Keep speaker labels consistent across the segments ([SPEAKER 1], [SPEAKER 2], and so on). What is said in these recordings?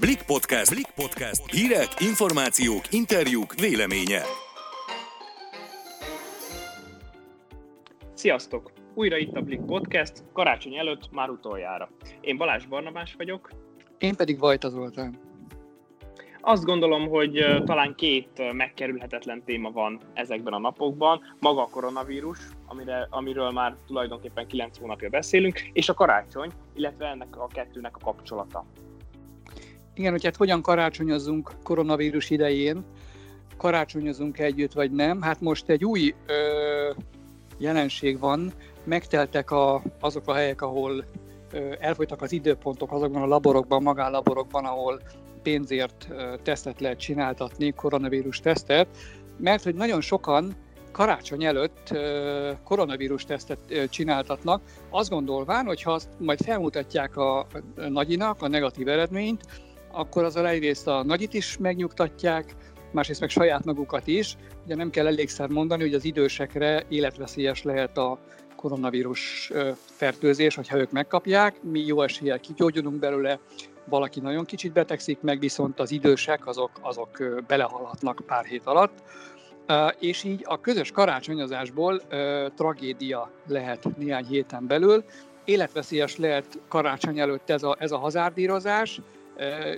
[SPEAKER 1] Blik Podcast. Blik Podcast. Hírek, információk, interjúk, véleménye.
[SPEAKER 2] Sziasztok! Újra itt a Blik Podcast, karácsony előtt már utoljára. Én Balázs Barnabás vagyok.
[SPEAKER 3] Én pedig Vajta Zoltán.
[SPEAKER 2] Azt gondolom, hogy talán két megkerülhetetlen téma van ezekben a napokban. Maga a koronavírus, amire, amiről már tulajdonképpen 9 hónapja beszélünk, és a karácsony, illetve ennek a kettőnek a kapcsolata.
[SPEAKER 3] Igen, hogy hát hogyan karácsonyozunk koronavírus idején, karácsonyozunk együtt vagy nem. Hát most egy új ö, jelenség van, megteltek a, azok a helyek, ahol ö, elfogytak az időpontok azokban a laborokban, magánlaborokban, ahol pénzért tesztet lehet csináltatni, koronavírus tesztet, mert hogy nagyon sokan karácsony előtt koronavírus tesztet csináltatnak, azt gondolván, hogy ha majd felmutatják a nagyinak a negatív eredményt, akkor azzal egyrészt a nagyit is megnyugtatják, másrészt meg saját magukat is. Ugye nem kell elégszer mondani, hogy az idősekre életveszélyes lehet a koronavírus fertőzés, hogyha ők megkapják. Mi jó eséllyel kigyógyulunk belőle, valaki nagyon kicsit betegszik, meg viszont az idősek azok, azok belehalhatnak pár hét alatt. És így a közös karácsonyozásból tragédia lehet néhány héten belül. Életveszélyes lehet karácsony előtt ez a, ez a hazárdírozás.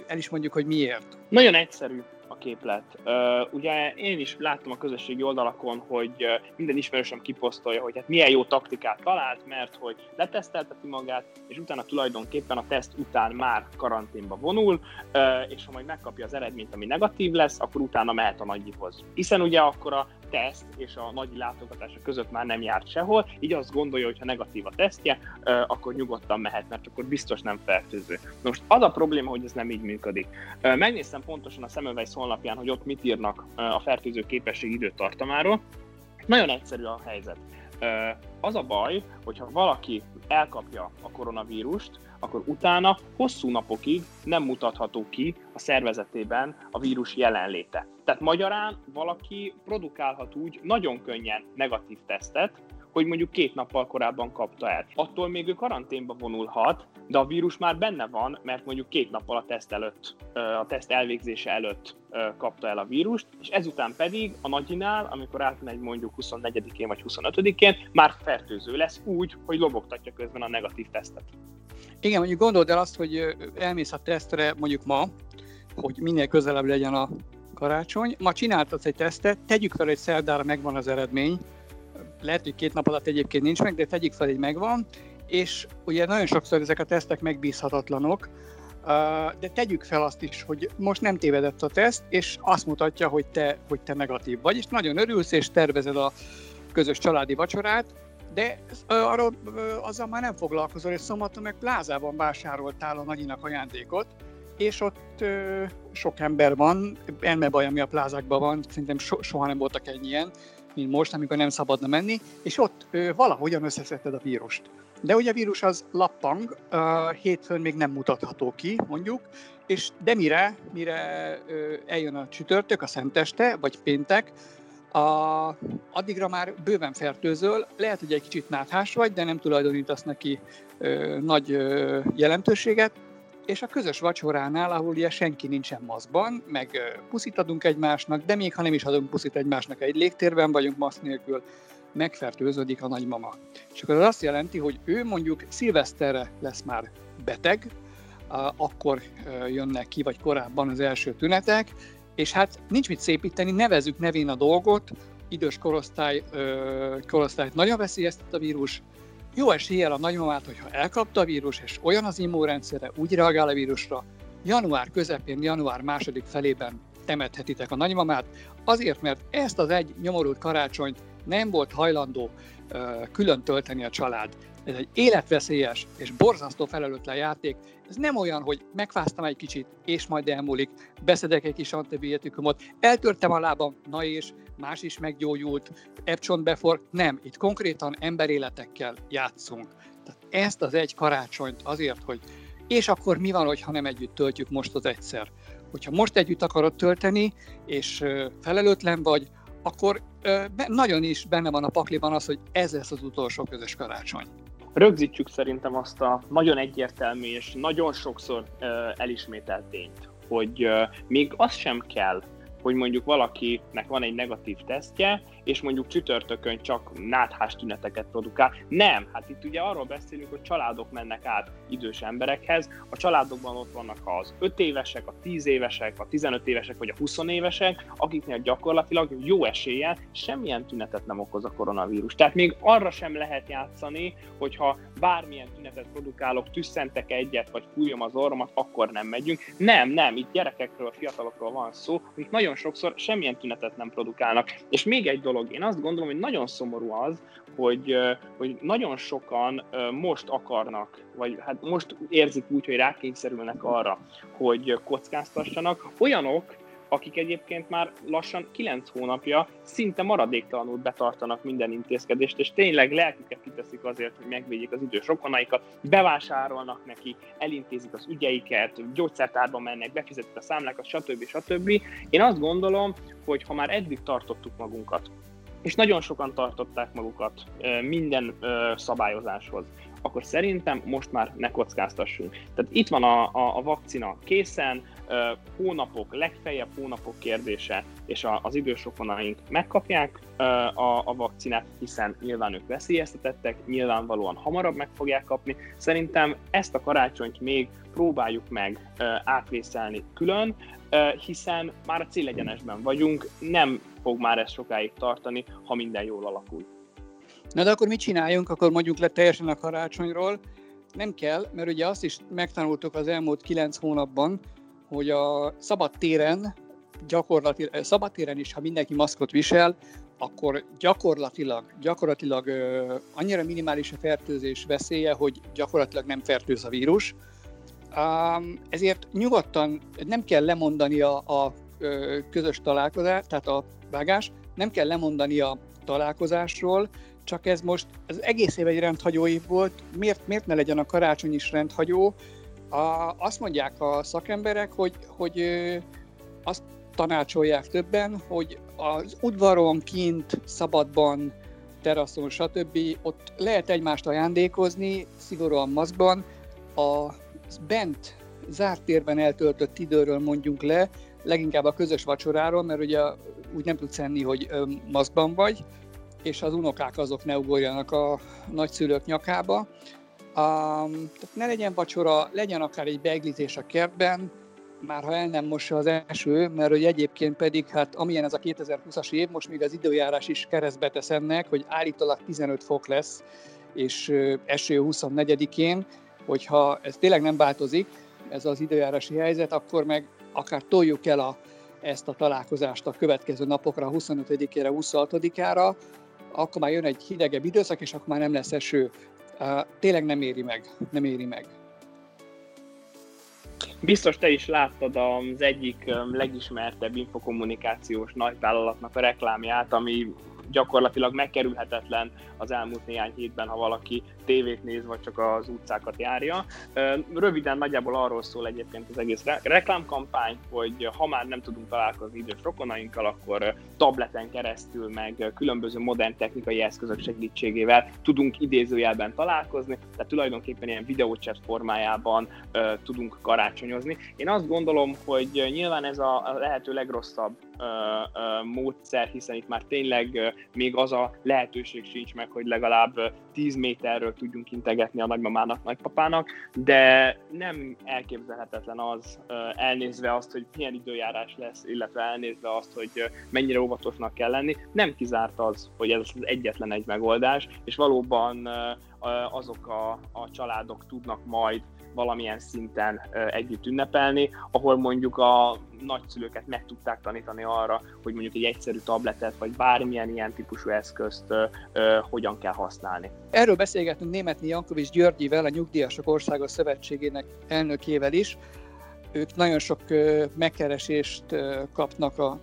[SPEAKER 3] El is mondjuk, hogy miért.
[SPEAKER 2] Nagyon egyszerű a képlet. Ugye én is láttam a közösségi oldalakon, hogy minden ismerősöm kiposztolja, hogy hát milyen jó taktikát talált, mert hogy letesztelteti magát, és utána tulajdonképpen a teszt után már karanténba vonul, és ha majd megkapja az eredményt, ami negatív lesz, akkor utána mehet a nagyihoz. Hiszen ugye akkor a teszt és a nagy látogatása között már nem járt sehol, így azt gondolja, hogy ha negatív a tesztje, akkor nyugodtan mehet, mert akkor biztos nem fertőző. Most az a probléma, hogy ez nem így működik. Megnéztem pontosan a Semmelweis honlapján, hogy ott mit írnak a fertőző képesség időtartamáról. Nagyon egyszerű a helyzet. Az a baj, hogyha valaki elkapja a koronavírust, akkor utána hosszú napokig nem mutatható ki a szervezetében a vírus jelenléte. Tehát magyarán valaki produkálhat úgy nagyon könnyen negatív tesztet, hogy mondjuk két nappal korábban kapta el. Attól még ő karanténba vonulhat, de a vírus már benne van, mert mondjuk két nappal a teszt előtt, a teszt elvégzése előtt kapta el a vírust, és ezután pedig a nagyinál, amikor átmegy mondjuk 24-én vagy 25-én, már fertőző lesz úgy, hogy lobogtatja közben a negatív tesztet.
[SPEAKER 3] Igen, mondjuk gondold el azt, hogy elmész a tesztre mondjuk ma, hogy minél közelebb legyen a karácsony. Ma csináltatsz egy tesztet, tegyük fel, hogy szerdára megvan az eredmény, lehet, hogy két nap alatt egyébként nincs meg, de tegyük fel, hogy megvan, és ugye nagyon sokszor ezek a tesztek megbízhatatlanok, de tegyük fel azt is, hogy most nem tévedett a teszt, és azt mutatja, hogy te, hogy te negatív vagy, és nagyon örülsz, és tervezed a közös családi vacsorát, de arról, azzal már nem foglalkozol, és szombaton meg plázában vásároltál a nagyinak ajándékot, és ott ö, sok ember van, elmebaj, ami a plázákban van, szerintem so, soha nem voltak ennyien, mint most, amikor nem szabadna menni, és ott ö, valahogyan összeszedted a vírust. De ugye a vírus az lappang, ö, hétfőn még nem mutatható ki, mondjuk, és de mire, mire ö, eljön a csütörtök, a szenteste, vagy péntek, a, addigra már bőven fertőzöl, lehet, hogy egy kicsit náthás vagy, de nem tulajdonítasz neki ö, nagy ö, jelentőséget, és a közös vacsoránál, ahol ugye senki nincsen maszkban, meg puszit adunk egymásnak, de még ha nem is adunk puszit egymásnak, egy légtérben vagyunk maszk nélkül, megfertőződik a nagymama. És akkor az azt jelenti, hogy ő mondjuk szilveszterre lesz már beteg, akkor jönnek ki, vagy korábban az első tünetek, és hát nincs mit szépíteni, nevezük nevén a dolgot, idős korosztály, korosztályt nagyon veszélyeztet a vírus, jó eséllyel a nagymamát, hogyha elkapta a vírus, és olyan az immunrendszere, úgy reagál a vírusra, január közepén, január második felében temethetitek a nagymamát, azért, mert ezt az egy nyomorult karácsonyt nem volt hajlandó uh, külön tölteni a család. Ez egy életveszélyes és borzasztó felelőtlen játék. Ez nem olyan, hogy megfáztam egy kicsit, és majd elmúlik, beszedek egy kis antibiotikumot, eltörtem a lábam, na és más is meggyógyult, epcsont befor. Nem, itt konkrétan emberéletekkel játszunk. Tehát ezt az egy karácsonyt azért, hogy és akkor mi van, ha nem együtt töltjük most az egyszer? Hogyha most együtt akarod tölteni, és felelőtlen vagy, akkor nagyon is benne van a pakliban az, hogy ez lesz az utolsó közös karácsony.
[SPEAKER 2] Rögzítsük szerintem azt a nagyon egyértelmű és nagyon sokszor elismételt tényt, hogy még az sem kell, hogy mondjuk valakinek van egy negatív tesztje, és mondjuk csütörtökön csak náthás tüneteket produkál. Nem, hát itt ugye arról beszélünk, hogy családok mennek át idős emberekhez, a családokban ott vannak az 5 évesek, a 10 évesek, a 15 évesek vagy a 20 évesek, akiknél gyakorlatilag jó eséllyel semmilyen tünetet nem okoz a koronavírus. Tehát még arra sem lehet játszani, hogyha bármilyen tünetet produkálok, tüsszentek egyet, vagy fújom az orromat, akkor nem megyünk. Nem, nem, itt gyerekekről, fiatalokról van szó, akik nagyon sokszor semmilyen tünetet nem produkálnak. És még egy dolog, én azt gondolom, hogy nagyon szomorú az, hogy, hogy nagyon sokan most akarnak, vagy hát most érzik úgy, hogy rákényszerülnek arra, hogy kockáztassanak. Olyanok, akik egyébként már lassan 9 hónapja szinte maradéktalanul betartanak minden intézkedést, és tényleg lelküket kiteszik azért, hogy megvédjék az idős rokonaikat, bevásárolnak neki, elintézik az ügyeiket, gyógyszertárba mennek, befizetik a számlákat, stb. stb. Én azt gondolom, hogy ha már eddig tartottuk magunkat, és nagyon sokan tartották magukat minden szabályozáshoz, akkor szerintem most már ne kockáztassunk. Tehát itt van a, a, a vakcina készen, hónapok, legfeljebb hónapok kérdése, és az idős rokonaink megkapják a, a vakcinát, hiszen nyilván ők veszélyeztetettek, nyilvánvalóan hamarabb meg fogják kapni. Szerintem ezt a karácsonyt még próbáljuk meg átvészelni külön, hiszen már a célegyenesben vagyunk, nem fog már ez sokáig tartani, ha minden jól alakul.
[SPEAKER 3] Na de akkor mit csináljunk, akkor mondjuk le teljesen a karácsonyról. Nem kell, mert ugye azt is megtanultuk az elmúlt kilenc hónapban, hogy a szabad téren gyakorlatilag, eh, szabad téren is, ha mindenki maszkot visel, akkor gyakorlatilag, gyakorlatilag ö, annyira minimális a fertőzés veszélye, hogy gyakorlatilag nem fertőz a vírus. Ezért nyugodtan nem kell lemondani a, a közös találkozást, tehát a vágás, nem kell lemondani a találkozásról, csak ez most az egész év egy rendhagyó év volt, miért, miért ne legyen a karácsony is rendhagyó? A, azt mondják a szakemberek, hogy, hogy azt tanácsolják többen, hogy az udvaron, kint, szabadban, teraszon, stb. ott lehet egymást ajándékozni, szigorúan maszkban. A bent, zárt térben eltöltött időről mondjunk le, leginkább a közös vacsoráról, mert ugye úgy nem tudsz enni, hogy maszkban vagy, és az unokák azok ne ugorjanak a nagyszülők nyakába. Um, tehát ne legyen vacsora, legyen akár egy beeglizés a kertben, már ha el nem mossa az eső, mert hogy egyébként pedig, hát amilyen ez a 2020-as év, most még az időjárás is keresztbe tesz ennek, hogy állítólag 15 fok lesz, és eső 24-én, hogyha ez tényleg nem változik, ez az időjárási helyzet, akkor meg akár toljuk el a, ezt a találkozást a következő napokra, 25-ére, 26-ára, akkor már jön egy hidegebb időszak, és akkor már nem lesz eső. Tényleg nem éri meg, nem éri meg.
[SPEAKER 2] Biztos te is láttad az egyik legismertebb infokommunikációs nagyvállalatnak a reklámját, ami gyakorlatilag megkerülhetetlen az elmúlt néhány hétben, ha valaki tévét néz, vagy csak az utcákat járja. Röviden nagyjából arról szól egyébként az egész reklámkampány, hogy ha már nem tudunk találkozni idős rokonainkkal, akkor tableten keresztül, meg különböző modern technikai eszközök segítségével tudunk idézőjelben találkozni, tehát tulajdonképpen ilyen videóchat formájában tudunk karácsonyozni. Én azt gondolom, hogy nyilván ez a lehető legrosszabb módszer, hiszen itt már tényleg még az a lehetőség sincs meg, hogy legalább 10 méterről tudjunk integetni a nagymamának, nagypapának, de nem elképzelhetetlen az, elnézve azt, hogy milyen időjárás lesz, illetve elnézve azt, hogy mennyire óvatosnak kell lenni, nem kizárt az, hogy ez az egyetlen egy megoldás, és valóban azok a, a családok tudnak majd valamilyen szinten együtt ünnepelni, ahol mondjuk a nagyszülőket meg tudták tanítani arra, hogy mondjuk egy egyszerű tabletet, vagy bármilyen ilyen típusú eszközt ö, ö, hogyan kell használni.
[SPEAKER 3] Erről beszélgetünk Németni Jankovics Györgyivel, a Nyugdíjasok Országos Szövetségének elnökével is. Ők nagyon sok megkeresést kapnak a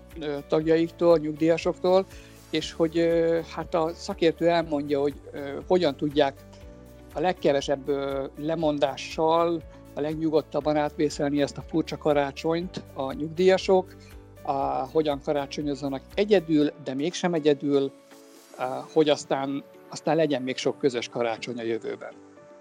[SPEAKER 3] tagjaiktól, nyugdíjasoktól, és hogy hát a szakértő elmondja, hogy hogyan tudják a legkevesebb lemondással, a legnyugodtabban átvészelni ezt a furcsa karácsonyt a nyugdíjasok, a, hogyan karácsonyozzanak egyedül, de mégsem egyedül, a, hogy aztán, aztán legyen még sok közös karácsony a jövőben.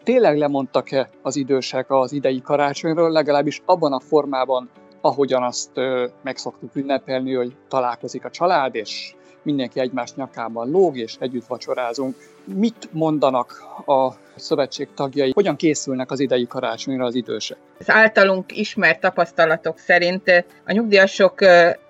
[SPEAKER 3] tényleg lemondtak-e az idősek az idei karácsonyról, legalábbis abban a formában, ahogyan azt ö, megszoktuk ünnepelni, hogy találkozik a család, és mindenki egymás nyakában lóg, és együtt vacsorázunk. Mit mondanak a szövetség tagjai, hogyan készülnek az idei karácsonyra az idősek?
[SPEAKER 4] Az általunk ismert tapasztalatok szerint a nyugdíjasok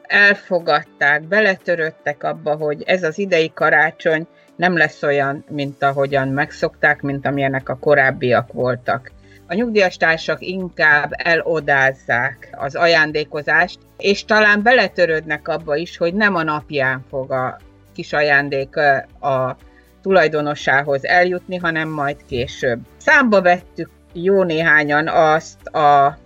[SPEAKER 4] elfogadták, beletörődtek abba, hogy ez az idei karácsony nem lesz olyan, mint ahogyan megszokták, mint amilyenek a korábbiak voltak. A nyugdíjas társak inkább elodázzák az ajándékozást, és talán beletörődnek abba is, hogy nem a napján fog a kis ajándék a tulajdonosához eljutni, hanem majd később. Számba vettük jó néhányan azt a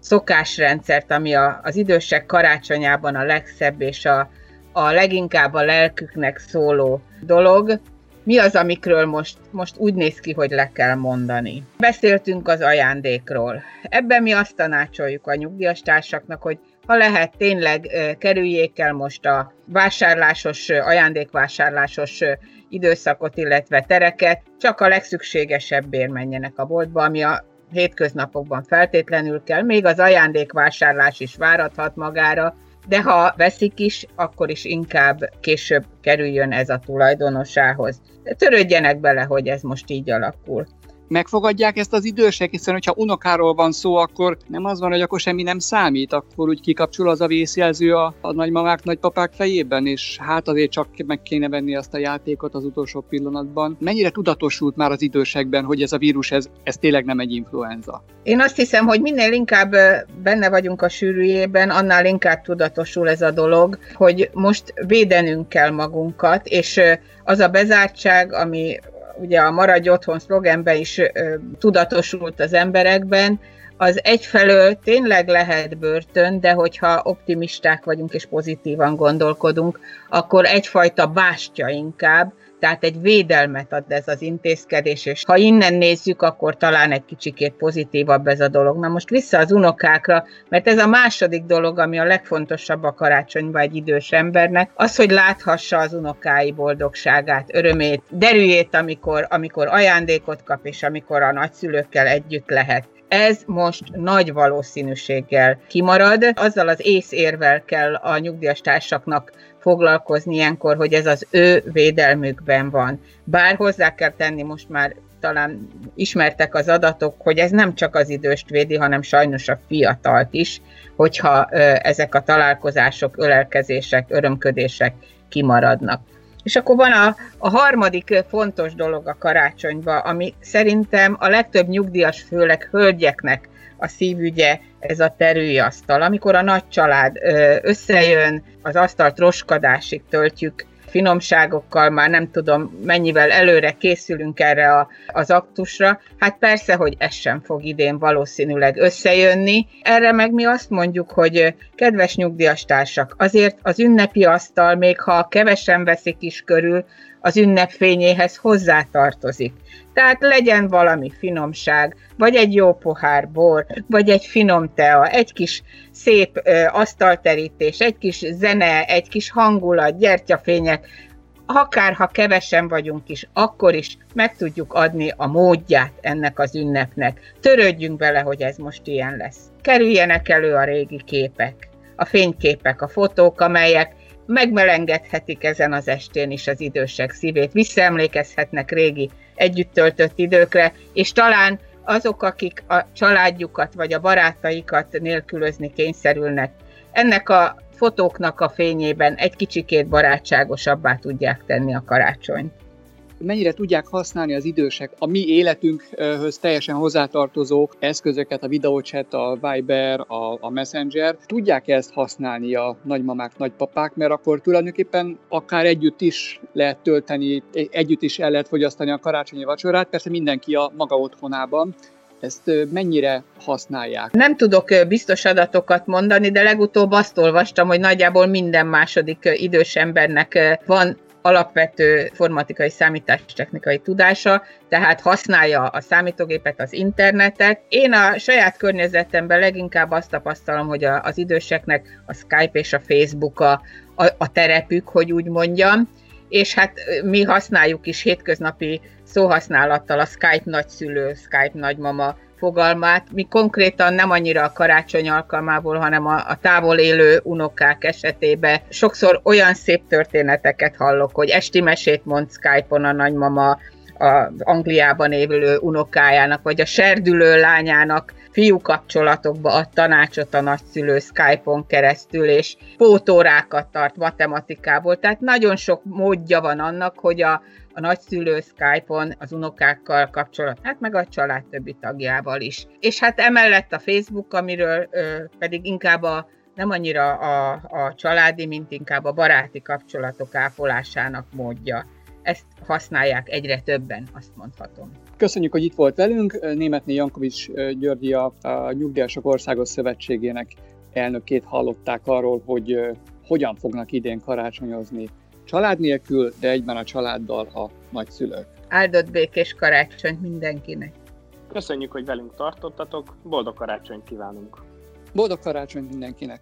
[SPEAKER 4] szokásrendszert, ami a, az idősek karácsonyában a legszebb és a, a leginkább a lelküknek szóló dolog, mi az, amikről most, most úgy néz ki, hogy le kell mondani. Beszéltünk az ajándékról. Ebben mi azt tanácsoljuk a nyugdíjas társaknak, hogy ha lehet, tényleg kerüljék el most a vásárlásos, ajándékvásárlásos időszakot, illetve tereket, csak a legszükségesebbért menjenek a boltba, ami a hétköznapokban feltétlenül kell, még az ajándékvásárlás is várathat magára, de ha veszik is, akkor is inkább később kerüljön ez a tulajdonosához. Törődjenek bele, hogy ez most így alakul
[SPEAKER 3] megfogadják ezt az idősek, hiszen hogyha unokáról van szó, akkor nem az van, hogy akkor semmi nem számít, akkor úgy kikapcsol az a vészjelző a, a nagymamák, nagypapák fejében, és hát azért csak meg kéne venni azt a játékot az utolsó pillanatban. Mennyire tudatosult már az idősekben, hogy ez a vírus, ez, ez tényleg nem egy influenza?
[SPEAKER 4] Én azt hiszem, hogy minél inkább benne vagyunk a sűrűjében, annál inkább tudatosul ez a dolog, hogy most védenünk kell magunkat, és az a bezártság, ami ugye a Maradj Otthon szlogenben is ö, tudatosult az emberekben, az egyfelől tényleg lehet börtön, de hogyha optimisták vagyunk és pozitívan gondolkodunk, akkor egyfajta bástya inkább, tehát egy védelmet ad ez az intézkedés, és ha innen nézzük, akkor talán egy kicsikét pozitívabb ez a dolog. Na most vissza az unokákra, mert ez a második dolog, ami a legfontosabb a karácsonyban egy idős embernek, az, hogy láthassa az unokái boldogságát, örömét, derüljét, amikor, amikor ajándékot kap, és amikor a nagyszülőkkel együtt lehet ez most nagy valószínűséggel kimarad. Azzal az észérvel kell a nyugdíjas társaknak foglalkozni ilyenkor, hogy ez az ő védelmükben van. Bár hozzá kell tenni most már talán ismertek az adatok, hogy ez nem csak az időst védi, hanem sajnos a fiatalt is, hogyha ezek a találkozások, ölelkezések, örömködések kimaradnak. És akkor van a, a harmadik fontos dolog a karácsonyban, ami szerintem a legtöbb nyugdíjas, főleg hölgyeknek a szívügye, ez a terülyasztal. Amikor a nagy család összejön, az asztalt roskadásig töltjük finomságokkal, már nem tudom mennyivel előre készülünk erre a, az aktusra. Hát persze, hogy ez sem fog idén valószínűleg összejönni. Erre meg mi azt mondjuk, hogy kedves nyugdíjas társak, azért az ünnepi asztal, még ha kevesen veszik is körül, az ünnep fényéhez hozzátartozik. Tehát legyen valami finomság, vagy egy jó pohár bor, vagy egy finom tea, egy kis szép ö, asztalterítés, egy kis zene, egy kis hangulat, gyertyafények, akár ha kevesen vagyunk is, akkor is meg tudjuk adni a módját ennek az ünnepnek. Törődjünk bele, hogy ez most ilyen lesz. Kerüljenek elő a régi képek, a fényképek, a fotók, amelyek megmelengedhetik ezen az estén is az idősek szívét, visszaemlékezhetnek régi együtt töltött időkre, és talán azok, akik a családjukat vagy a barátaikat nélkülözni kényszerülnek, ennek a fotóknak a fényében egy kicsikét barátságosabbá tudják tenni a karácsonyt
[SPEAKER 3] mennyire tudják használni az idősek a mi életünkhöz teljesen hozzátartozó eszközöket, a videóchat, a Viber, a, a Messenger, tudják ezt használni a nagymamák, nagypapák, mert akkor tulajdonképpen akár együtt is lehet tölteni, együtt is el lehet fogyasztani a karácsonyi vacsorát, persze mindenki a maga otthonában, ezt mennyire használják?
[SPEAKER 4] Nem tudok biztos adatokat mondani, de legutóbb azt olvastam, hogy nagyjából minden második idős embernek van alapvető informatikai számítástechnikai tudása, tehát használja a számítógépet, az internetet. Én a saját környezetemben leginkább azt tapasztalom, hogy a, az időseknek a Skype és a Facebook a, a, a terepük, hogy úgy mondjam, és hát mi használjuk is hétköznapi szóhasználattal a Skype nagyszülő, Skype nagymama fogalmát. Mi konkrétan nem annyira a karácsony alkalmából, hanem a, a távol élő unokák esetében sokszor olyan szép történeteket hallok, hogy esti mesét mond Skype-on a nagymama, az Angliában élő unokájának, vagy a serdülő lányának fiú kapcsolatokba ad tanácsot a nagyszülő Skype-on keresztül, és pótórákat tart matematikából. Tehát nagyon sok módja van annak, hogy a, a nagyszülő Skype-on az unokákkal kapcsolat, hát meg a család többi tagjával is. És hát emellett a Facebook, amiről ö, pedig inkább a nem annyira a, a családi, mint inkább a baráti kapcsolatok ápolásának módja. Ezt használják egyre többen, azt mondhatom.
[SPEAKER 3] Köszönjük, hogy itt volt velünk. Németné Jankovics Györgyi a, a Nyugdíjasok Országos Szövetségének elnökét hallották arról, hogy hogyan fognak idén karácsonyozni család nélkül, de egyben a családdal a nagyszülők.
[SPEAKER 4] Áldott békés karácsony mindenkinek!
[SPEAKER 2] Köszönjük, hogy velünk tartottatok, boldog karácsonyt kívánunk!
[SPEAKER 3] Boldog karácsonyt mindenkinek!